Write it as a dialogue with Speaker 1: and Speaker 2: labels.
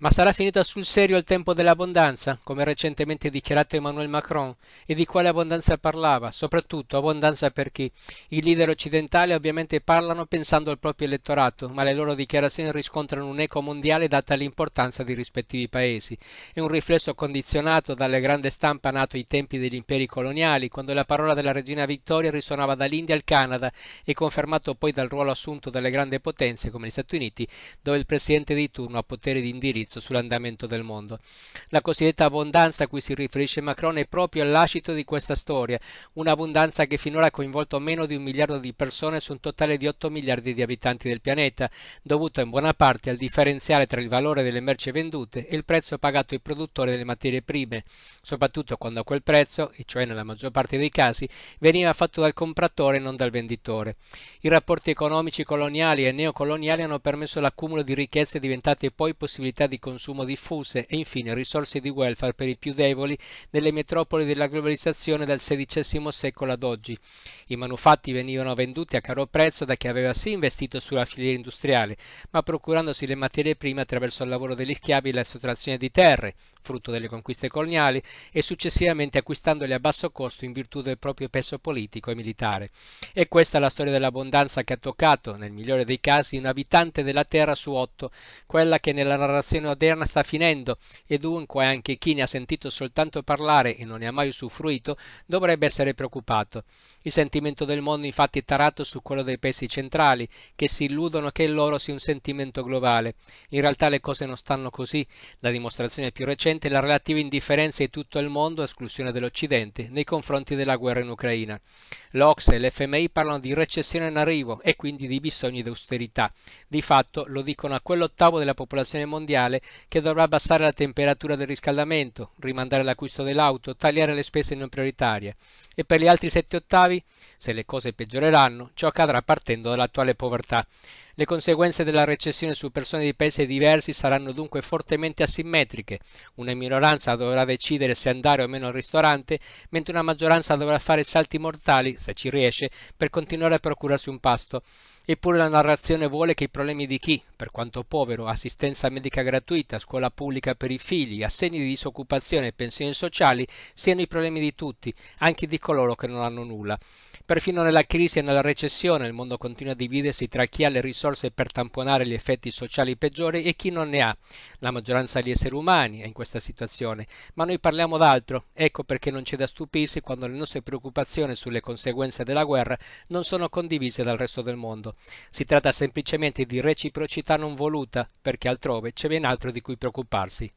Speaker 1: Ma sarà finito sul serio il tempo dell'abbondanza, come recentemente dichiarato Emmanuel Macron? E di quale abbondanza parlava? Soprattutto abbondanza per chi? I leader occidentali ovviamente parlano pensando al proprio elettorato, ma le loro dichiarazioni riscontrano un eco mondiale data l'importanza dei rispettivi paesi. È un riflesso condizionato dalle grande stampa nato ai tempi degli imperi coloniali, quando la parola della regina Vittoria risuonava dall'India al Canada e confermato poi dal ruolo assunto dalle grandi potenze come gli Stati Uniti, dove il presidente di turno ha potere di indirizzo indirizzo sull'andamento del mondo. La cosiddetta abbondanza a cui si riferisce Macron è proprio l'ascito di questa storia, un'abbondanza che finora ha coinvolto meno di un miliardo di persone su un totale di 8 miliardi di abitanti del pianeta, dovuta in buona parte al differenziale tra il valore delle merci vendute e il prezzo pagato ai produttori delle materie prime, soprattutto quando quel prezzo, e cioè nella maggior parte dei casi, veniva fatto dal compratore e non dal venditore. I rapporti economici coloniali e neocoloniali hanno permesso l'accumulo di ricchezze diventate poi possibilità di consumo diffuse e infine risorse di welfare per i più deboli nelle metropoli della globalizzazione dal XVI secolo ad oggi. I manufatti venivano venduti a caro prezzo da chi aveva sì investito sulla filiera industriale, ma procurandosi le materie prime attraverso il lavoro degli schiavi e la sottrazione di terre, frutto delle conquiste coloniali, e successivamente acquistandoli a basso costo in virtù del proprio peso politico e militare. E questa è la storia dell'abbondanza che ha toccato, nel migliore dei casi, un abitante della terra su otto, quella che nella narrazione odierna sta finendo, e dunque anche chi ne ha sentito soltanto parlare e non ne ha mai usufruito dovrebbe essere preoccupato. Il sentimento del mondo infatti è tarato su quello dei paesi centrali, che si illudono che il loro sia un sentimento globale. In realtà le cose non stanno così. La dimostrazione più recente è la relativa indifferenza di tutto il mondo, a esclusione dell'Occidente, nei confronti della guerra in Ucraina. L'Ox e l'FMI parlano di recessione in arrivo e quindi di bisogni di austerità. Di fatto lo dicono a quell'ottavo della popolazione mondiale che dovrà abbassare la temperatura del riscaldamento, rimandare l'acquisto dell'auto, tagliare le spese non prioritarie. E per gli altri sette ottavi, se le cose peggioreranno, ciò accadrà partendo dall'attuale povertà. Le conseguenze della recessione su persone di paesi diversi saranno dunque fortemente asimmetriche. Una minoranza dovrà decidere se andare o meno al ristorante, mentre una maggioranza dovrà fare salti mortali, se ci riesce, per continuare a procurarsi un pasto. Eppure la narrazione vuole che i problemi di chi, per quanto povero, assistenza medica gratuita, scuola pubblica per i figli, assegni di disoccupazione e pensioni sociali siano i problemi di tutti, anche di coloro che non hanno nulla. Perfino nella crisi e nella recessione il mondo continua a dividersi tra chi ha le risorse per tamponare gli effetti sociali peggiori e chi non ne ha. La maggioranza degli esseri umani è in questa situazione, ma noi parliamo d'altro. Ecco perché non c'è da stupirsi quando le nostre preoccupazioni sulle conseguenze della guerra non sono condivise dal resto del mondo. Si tratta semplicemente di reciprocità non voluta, perché altrove c'è ben altro di cui preoccuparsi.